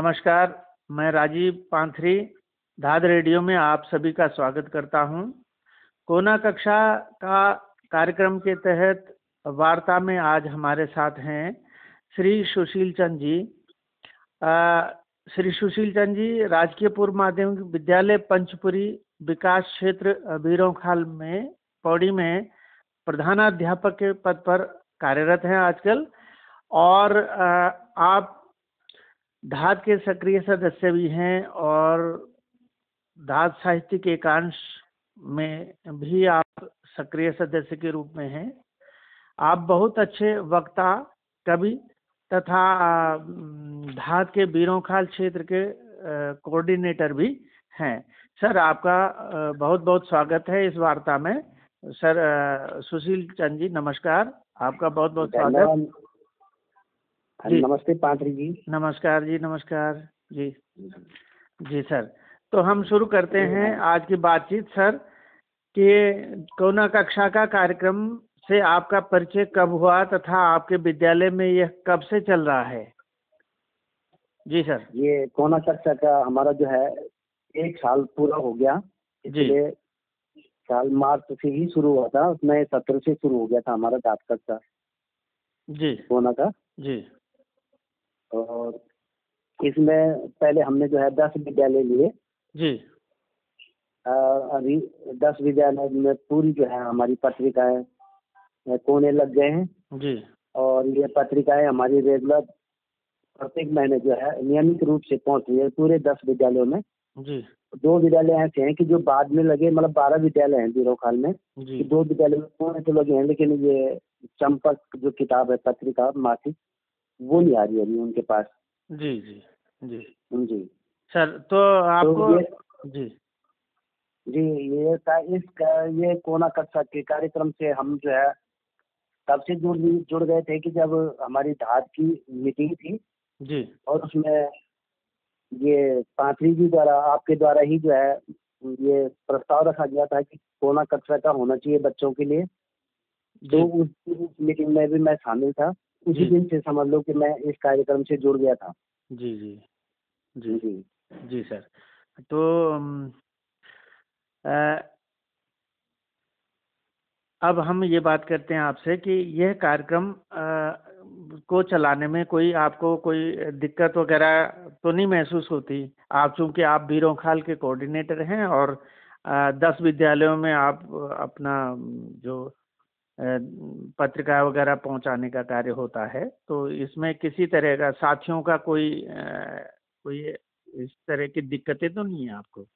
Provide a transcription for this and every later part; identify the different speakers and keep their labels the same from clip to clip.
Speaker 1: नमस्कार मैं राजीव पांथरी धाद रेडियो में आप सभी का स्वागत करता हूँ। कोना कक्षा का कार्यक्रम के तहत वार्ता में आज हमारे साथ हैं श्री सुशील चंद जी श्री सुशील चंद जी राजकीय पूर्व माध्यमिक विद्यालय पंचपुरी विकास क्षेत्र बीरोखाल में पौड़ी में प्रधानाध्यापक के पद पर कार्यरत हैं आजकल और आ, आप धात के सक्रिय सदस्य भी हैं और धात साहित्यिक एकांश में भी आप सक्रिय सदस्य के रूप में हैं। आप बहुत अच्छे वक्ता, कवि तथा धात के बीरोखाल क्षेत्र के कोऑर्डिनेटर भी हैं। सर, आपका बहुत बहुत स्वागत है इस वार्ता में। सर सुशील चंद जी, नमस्कार। आपका बहुत बहुत स्वागत
Speaker 2: नमस्ते पात्री जी।
Speaker 1: नमस्कार जी नमस्कार जी। जी सर तो हम शुरू करते हैं आज की बातचीत सर कि कोना कक्षा का कार्यक्रम से आपका परिचय कब हुआ तथा आपके विद्यालय में यह कब से चल रहा है? जी सर।
Speaker 2: ये कोना कक्षा का हमारा जो है एक साल पूरा हो गया। इसलिए साल मार्च से ही शुरू हुआ था उसमें सत्र से शुरू हो गया था हमारा डाक कक्षा।
Speaker 1: जी।
Speaker 2: कोना का।
Speaker 1: जी।
Speaker 2: और इसमें पहले हमने जो है दस विद्यालय लिए।
Speaker 1: जी।
Speaker 2: अभी दस विद्यालय में पूरी जो है हमारी पत्रिकाएँ कोने लग गए हैं।
Speaker 1: जी।
Speaker 2: और ये पत्रिकाएँ हमारी रेगुलर प्रत्येक महीने जो है नियमित रूप से पहुँच रही है पूरे दस विद्यालयों में।
Speaker 1: जी।
Speaker 2: दो विद्यालय ऐसे हैं कि जो बाद में लगे मतलब बारह विद्यालय हैं जीरोखाल में।
Speaker 1: जी।
Speaker 2: दो विद्यालय में कोने तो लगे हैं लेकिन ये चंपक जो किताब है पत्रिका मासिक वो नहीं आ रही अभी उनके पास।
Speaker 1: जी जी जी।
Speaker 2: जी।
Speaker 1: सर तो आपको
Speaker 2: तो
Speaker 1: जी।
Speaker 2: जी ये इस का, ये कोना कक्षा के कार्यक्रम से हम जो है तब से जुड़ जुड़ गए थे कि जब हमारी धात की मीटिंग थी
Speaker 1: जी।
Speaker 2: और उसमें ये पाथरी जी द्वारा आपके द्वारा ही जो है ये प्रस्ताव रखा गया था कि कोना कक्षा का होना चाहिए बच्चों के लिए। तो उस, उस मीटिंग में भी मैं शामिल था। उसी दिन से समझ लो कि मैं इस कार्यक्रम से जुड़ गया था।
Speaker 1: जी जी।
Speaker 2: जी। जी।
Speaker 1: जी सर। तो आ, अब हम ये बात करते हैं आपसे कि यह कार्यक्रम को चलाने में कोई आपको कोई दिक्कत वगैरह तो नहीं महसूस होती? आप चूँकि आप बीरों खाल के कोऑर्डिनेटर हैं और आ, दस विद्यालयों में आप अपना जो पत्रिका वगैरह पहुँचाने का कार्य होता है तो इसमें किसी तरह का साथियों का कोई कोई इस तरह की दिक्कतें तो नहीं है आपको?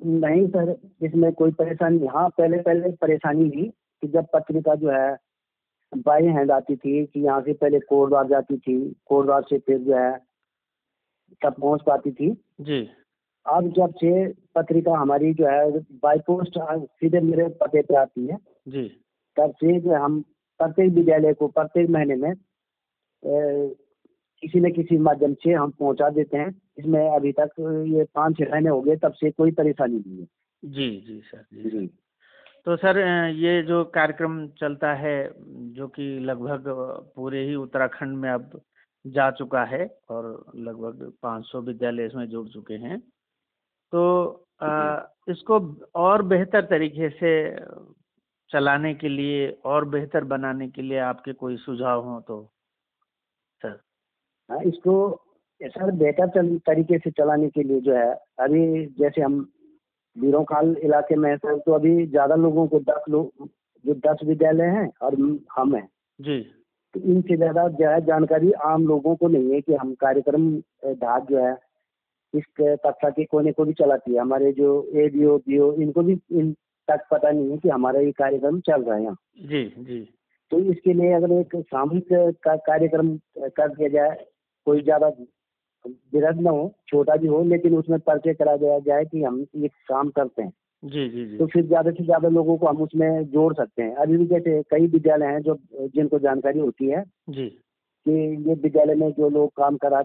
Speaker 2: नहीं सर इसमें कोई परेशानी हाँ पहले पहले परेशानी थी कि जब पत्रिका जो है बाई हैंड आती थी कि यहाँ से पहले कोटद्वार जाती थी कोटद्वार से फिर जो है तब पहुँच पाती थी।
Speaker 1: जी।
Speaker 2: अब जब से पत्रिका हमारी जो है बाई पोस्ट सीधे मेरे पते पे आती है।
Speaker 1: जी।
Speaker 2: तब से हम प्रत्येक विद्यालय को प्रत्येक महीने में ए, किसी न किसी माध्यम से हम पहुँचा देते हैं। इसमें अभी तक ये पाँच छः महीने हो गए तब से कोई परेशानी नहीं है।
Speaker 1: जी जी सर। जी,
Speaker 2: जी।
Speaker 1: तो सर ये जो कार्यक्रम चलता है जो कि लगभग पूरे ही उत्तराखंड में अब जा चुका है और लगभग 500 विद्यालय इसमें जुड़ चुके हैं तो आ, इसको और बेहतर तरीके से चलाने के लिए और बेहतर बनाने के लिए आपके कोई सुझाव हो तो? सर।
Speaker 2: हाँ इसको सर बेहतर तरीके से चलाने के लिए जो है अभी जैसे हम बीरोखाल इलाके में सर तो अभी ज़्यादा लोगों को दस लोग जो दस विद्यालय हैं और हम हैं।
Speaker 1: जी।
Speaker 2: तो इनसे ज़्यादा जो है जानकारी आम लोगों को नहीं है कि हम कार्यक्रम धात जो है इस कक्षा के कोने को भी चलाती है। हमारे जो A B O B O इनको भी इन तक पता नहीं है कि हमारा ये कार्यक्रम चल रहा है यहाँ।
Speaker 1: जी जी।
Speaker 2: तो इसके लिए अगर एक सामूहिक का कार्यक्रम कर दिया जाए कोई ज़्यादा विरध न हो छोटा भी हो लेकिन उसमें परिचय करा दिया जाए कि हम ये काम करते हैं।
Speaker 1: जी जी जी।
Speaker 2: तो फिर ज़्यादा से ज़्यादा लोगों को हम उसमें जोड़ सकते हैं। अभी भी जैसे कई विद्यालय हैं जो जिनको जानकारी होती है
Speaker 1: जी।
Speaker 2: कि ये विद्यालय में जो लोग काम करा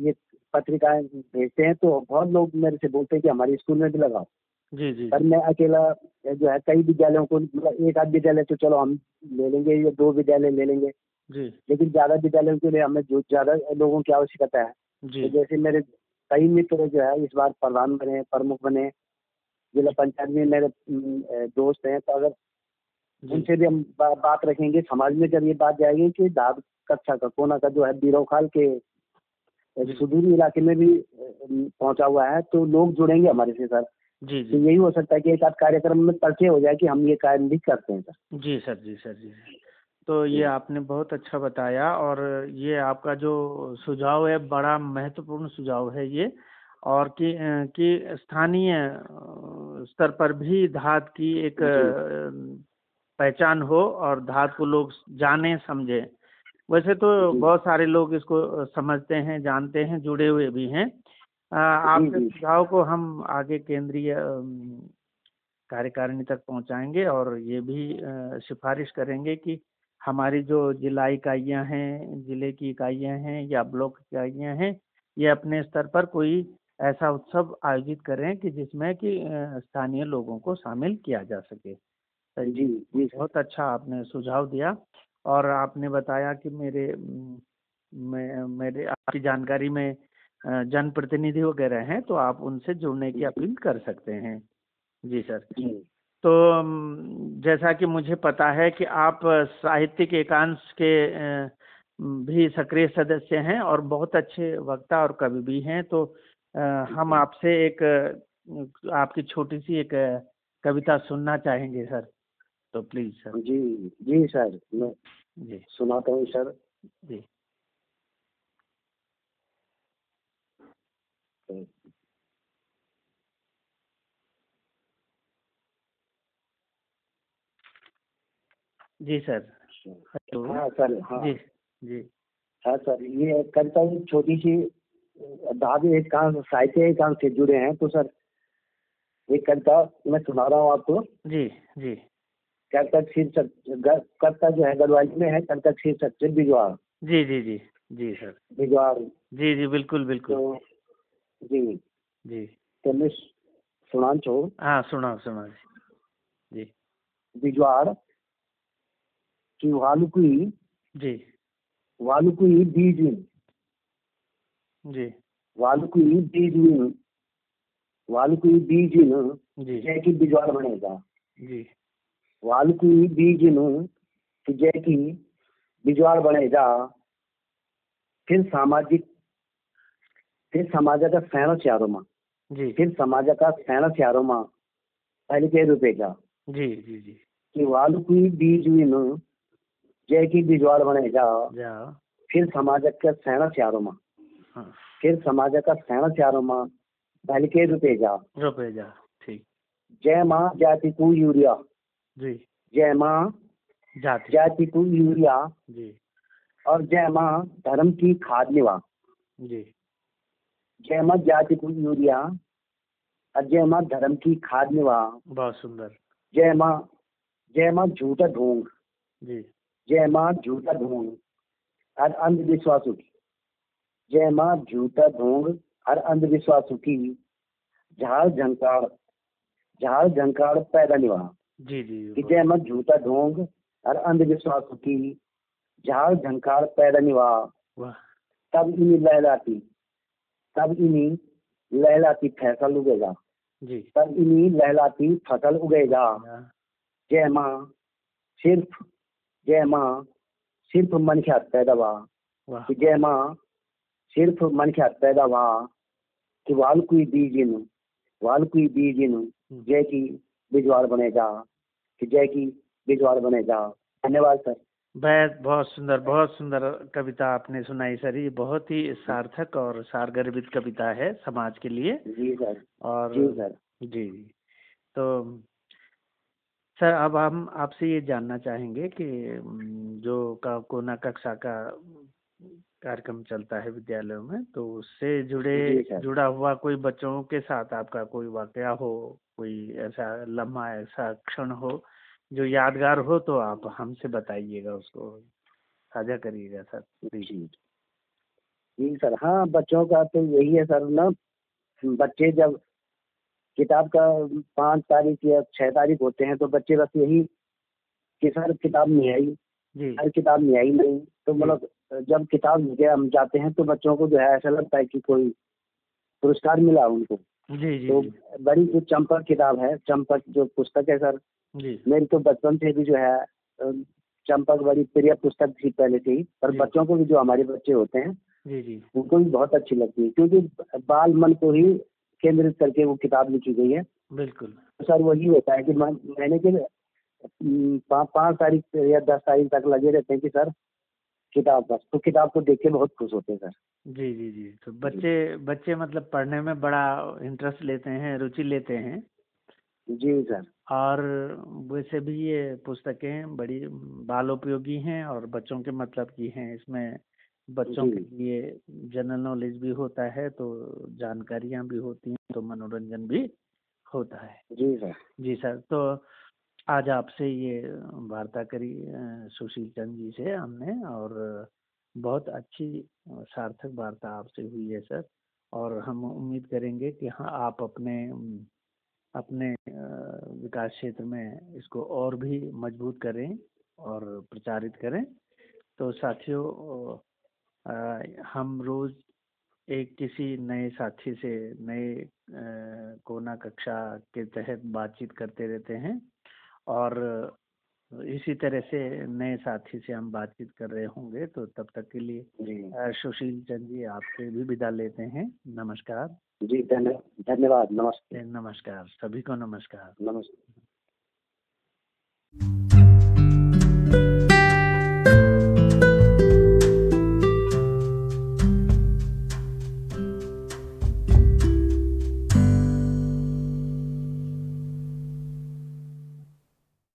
Speaker 2: ये पत्रिकाएँ भेजते हैं तो बहुत लोग मेरे से बोलते हैं कि हमारे स्कूल में भी लगाओ।
Speaker 1: जी जी
Speaker 2: पर मैं अकेला जो है कई विद्यालयों को मतलब एक आध विद्यालय तो चलो हम ले लेंगे या दो विद्यालय ले लेंगे।
Speaker 1: जी।
Speaker 2: लेकिन ज़्यादा विद्यालयों के लिए हमें जो ज़्यादा लोगों की आवश्यकता है।
Speaker 1: जी।
Speaker 2: तो जैसे मेरे कई मित्र जो है इस बार प्रधान बने प्रमुख बने जिला पंचायत में मेरे दोस्त हैं। तो अगर उनसे भी हम बा, बात रखेंगे समाज में जब ये बात जाएगी कि दाद कक्षा का कोना का जो है बीरोखाल के। सुदूरी इलाके में भी पहुँचा हुआ है तो लोग जुड़ेंगे हमारे से सर।
Speaker 1: जी जी।
Speaker 2: तो यही हो सकता है कि एक आध कार्यक्रम में परिचय हो जाए कि हम ये कार्य भी करते हैं सर।
Speaker 1: जी सर जी सर जी तो ये आपने बहुत अच्छा बताया और ये आपका जो सुझाव है बड़ा महत्वपूर्ण सुझाव है ये और कि कि स्थानीय स्तर पर भी धात की एक पहचान हो और धात को लोग जाने समझे। वैसे तो बहुत सारे लोग इसको समझते हैं जानते हैं जुड़े हुए भी हैं। आपके सुझाव को हम आगे केंद्रीय कार्यकारिणी तक पहुंचाएँगे और ये भी सिफारिश करेंगे कि हमारी जो जिला इकाइयाँ हैं ज़िले की इकाइयाँ हैं या ब्लॉक इकाइयाँ हैं ये अपने स्तर पर कोई ऐसा उत्सव आयोजित करें कि जिसमें कि स्थानीय लोगों को शामिल किया जा सके।
Speaker 2: जी जी
Speaker 1: बहुत अच्छा आपने सुझाव दिया और आपने बताया कि मेरे मैं मेरे आपकी जानकारी में जनप्रतिनिधि वगैरह हैं तो आप उनसे जुड़ने की अपील कर सकते हैं। जी सर।
Speaker 2: जी।
Speaker 1: तो जैसा कि मुझे पता है कि आप साहित्यिक एकांश के भी सक्रिय सदस्य हैं और बहुत अच्छे वक्ता और कवि भी हैं तो हम आपसे एक आपकी छोटी सी एक कविता सुनना चाहेंगे सर। तो प्लीज़ सर।
Speaker 2: जी जी सर मैं
Speaker 1: जी।
Speaker 2: सुनाता हूँ सर।
Speaker 1: जी। जी सर।
Speaker 2: हाँ सर हाँ।
Speaker 1: जी जी।
Speaker 2: हाँ सर ये एक छोटी सी धागे एकांश साहित्य एकांश से जुड़े हैं तो सर एक कविता मैं सुना रहा हूँ आपको।
Speaker 1: जी जी।
Speaker 2: कविता शीर्षक कविता जो है गढ़वाली में है कविता शीर्षक से बिजवाड़
Speaker 1: जी जी जी जी सर।
Speaker 2: बिजवाड़
Speaker 1: जी जी बिल्कुल बिल्कुल।
Speaker 2: तो जी।
Speaker 1: जी।
Speaker 2: तो मैं सुनान छो।
Speaker 1: हाँ सुनाओ सुनाओ जी। जी।
Speaker 2: बिजवाड़ की वालुकुई
Speaker 1: जी।
Speaker 2: वालुकुई बीजविन
Speaker 1: जी।
Speaker 2: वालुकुई बीजविन वालुकुई बीजविन
Speaker 1: जी।
Speaker 2: जय की बिजवाड़ बनेगा।
Speaker 1: जी।
Speaker 2: वालुकुई बीजविन कि जय की बिजवाड़ बनेगा। फिर सामाजिक फिर समाजाचा सैण चारो माँ।
Speaker 1: जी।
Speaker 2: फिर समाजाचा सैण चारो माँ पहले के रुपेगा
Speaker 1: जी जी जी।
Speaker 2: कि वालुकुई बीजविन जय की बिजवाड़ बनेगा फिर समाजाचा सैण चारो माँ।
Speaker 1: हाँ।
Speaker 2: फिर समाजाचा सैण चारो माँ पहले के रुपेगा
Speaker 1: रुपए जा ठीक।
Speaker 2: जय माँ जाति को यूरिया।
Speaker 1: जी।
Speaker 2: जय माँ
Speaker 1: जाति।
Speaker 2: जाति को यूरिया।
Speaker 1: जी।
Speaker 2: और जय माँ धर्म की खाद निवा
Speaker 1: जी।
Speaker 2: जय माँ जाति को यूरिया और जय माँ धर्म की खाद निवा
Speaker 1: बहुत सुंदर।
Speaker 2: जय माँ जय माँ झूठा ढोंग।
Speaker 1: जी।
Speaker 2: जय माँ झूठा ढोंग और अंधविश्वासों की। जय माँ झूठा ढोंग और अंधविश्वासों की। झाड़ झंकार झाड़ झंकार पैदा निवा
Speaker 1: जी जी
Speaker 2: कि जय माँ झूठा ढोंग और अंधविश्वासों की। झाड़ झंकार पैदा निवा
Speaker 1: वाह।
Speaker 2: तब इन्हीं लहलाती तब इन्हीं लहलाती फ़सल उगेगा।
Speaker 1: जी।
Speaker 2: तब इन्हीं लहलाती फ़सल उगेगा।
Speaker 1: हाँ,
Speaker 2: जय माँ सिर्फ़ जय माँ सिर्फ़ मन ख्यात पैदा कि जय माँ सिर्फ़ मन ख्यात पैदा हुआ कि वाल कोई बीजिन वाल कोई बीजिन जय की बिजवाड़ बनेगा कि जय की बिजवाड़ बनेगा। धन्यवाद सर।
Speaker 1: बहुत बहुत सुंदर बहुत सुंदर कविता आपने सुनाई सर। ये बहुत ही सार्थक और सारगर्भित कविता है समाज के लिए।
Speaker 2: जी सर।
Speaker 1: और
Speaker 2: जी सर।
Speaker 1: जी तो सर अब हम आपसे ये जानना चाहेंगे कि जो का कोना कक्षा का कार्यक्रम चलता है विद्यालयों में तो उससे जुड़े जुड़ा हुआ कोई बच्चों के साथ आपका कोई वाकया हो कोई ऐसा लम्हा ऐसा क्षण हो जो यादगार हो तो आप हमसे बताइएगा उसको साझा करिएगा सर
Speaker 2: जी जी सर। हाँ बच्चों का तो यही है सर ना बच्चे जब किताब का पाँच तारीख या छः तारीख होते हैं तो बच्चे बस यही कि सर किताब नहीं आई हर किताब नहीं आई नहीं तो मतलब जब किताब लेके हम जाते हैं तो बच्चों को जो है ऐसा लगता है कि कोई पुरस्कार मिला उनको।
Speaker 1: जी जी
Speaker 2: तो बड़ी जो चंपक किताब है चंपक जो पुस्तक है सर
Speaker 1: जी।
Speaker 2: मेरी तो बचपन से भी जो है चंपक बड़ी प्रिय पुस्तक थी पहले से ही पर बच्चों को भी जो हमारे बच्चे होते हैं
Speaker 1: जी जी।
Speaker 2: उनको भी बहुत अच्छी लगती है क्योंकि बाल मन को ही केंद्रित करके वो किताब लिखी गई है।
Speaker 1: बिल्कुल।
Speaker 2: सर वही होता है कि मन- महीने के पाँच तारीख या दस तारीख तक लगे रहते हैं कि सर किताब बस तो किताब को देख के बहुत खुश होते हैं सर।
Speaker 1: जी जी जी तो बच्चे बच्चे मतलब पढ़ने में बड़ा इंटरेस्ट लेते हैं रुचि लेते हैं।
Speaker 2: जी सर।
Speaker 1: और वैसे भी ये पुस्तकें बड़ी बालोपयोगी हैं और बच्चों के मतलब की हैं। इसमें बच्चों के लिए जनरल नॉलेज भी होता है तो जानकारियाँ भी होती हैं तो मनोरंजन भी होता है।
Speaker 2: जी सर।
Speaker 1: जी सर तो आज आपसे ये वार्ता करी सुशील चंद जी से हमने और बहुत अच्छी सार्थक वार्ता आपसे हुई है सर। और हम उम्मीद करेंगे कि हाँ आप अपने अपने विकास क्षेत्र में इसको और भी मज़बूत करें और प्रचारित करें। तो साथियों हम रोज एक किसी नए साथी से नए कोना कक्षा के तहत बातचीत करते रहते हैं और इसी तरह से नए साथी से हम बातचीत कर रहे होंगे तो तब तक के लिए
Speaker 2: जी।
Speaker 1: सुशील चंद जी आपसे भी विदा लेते हैं। नमस्कार।
Speaker 2: जी धन्यवाद धन्यवाद नमस्ते।
Speaker 1: नमस्कार सभी को नमस्कार।
Speaker 2: नमस्ते।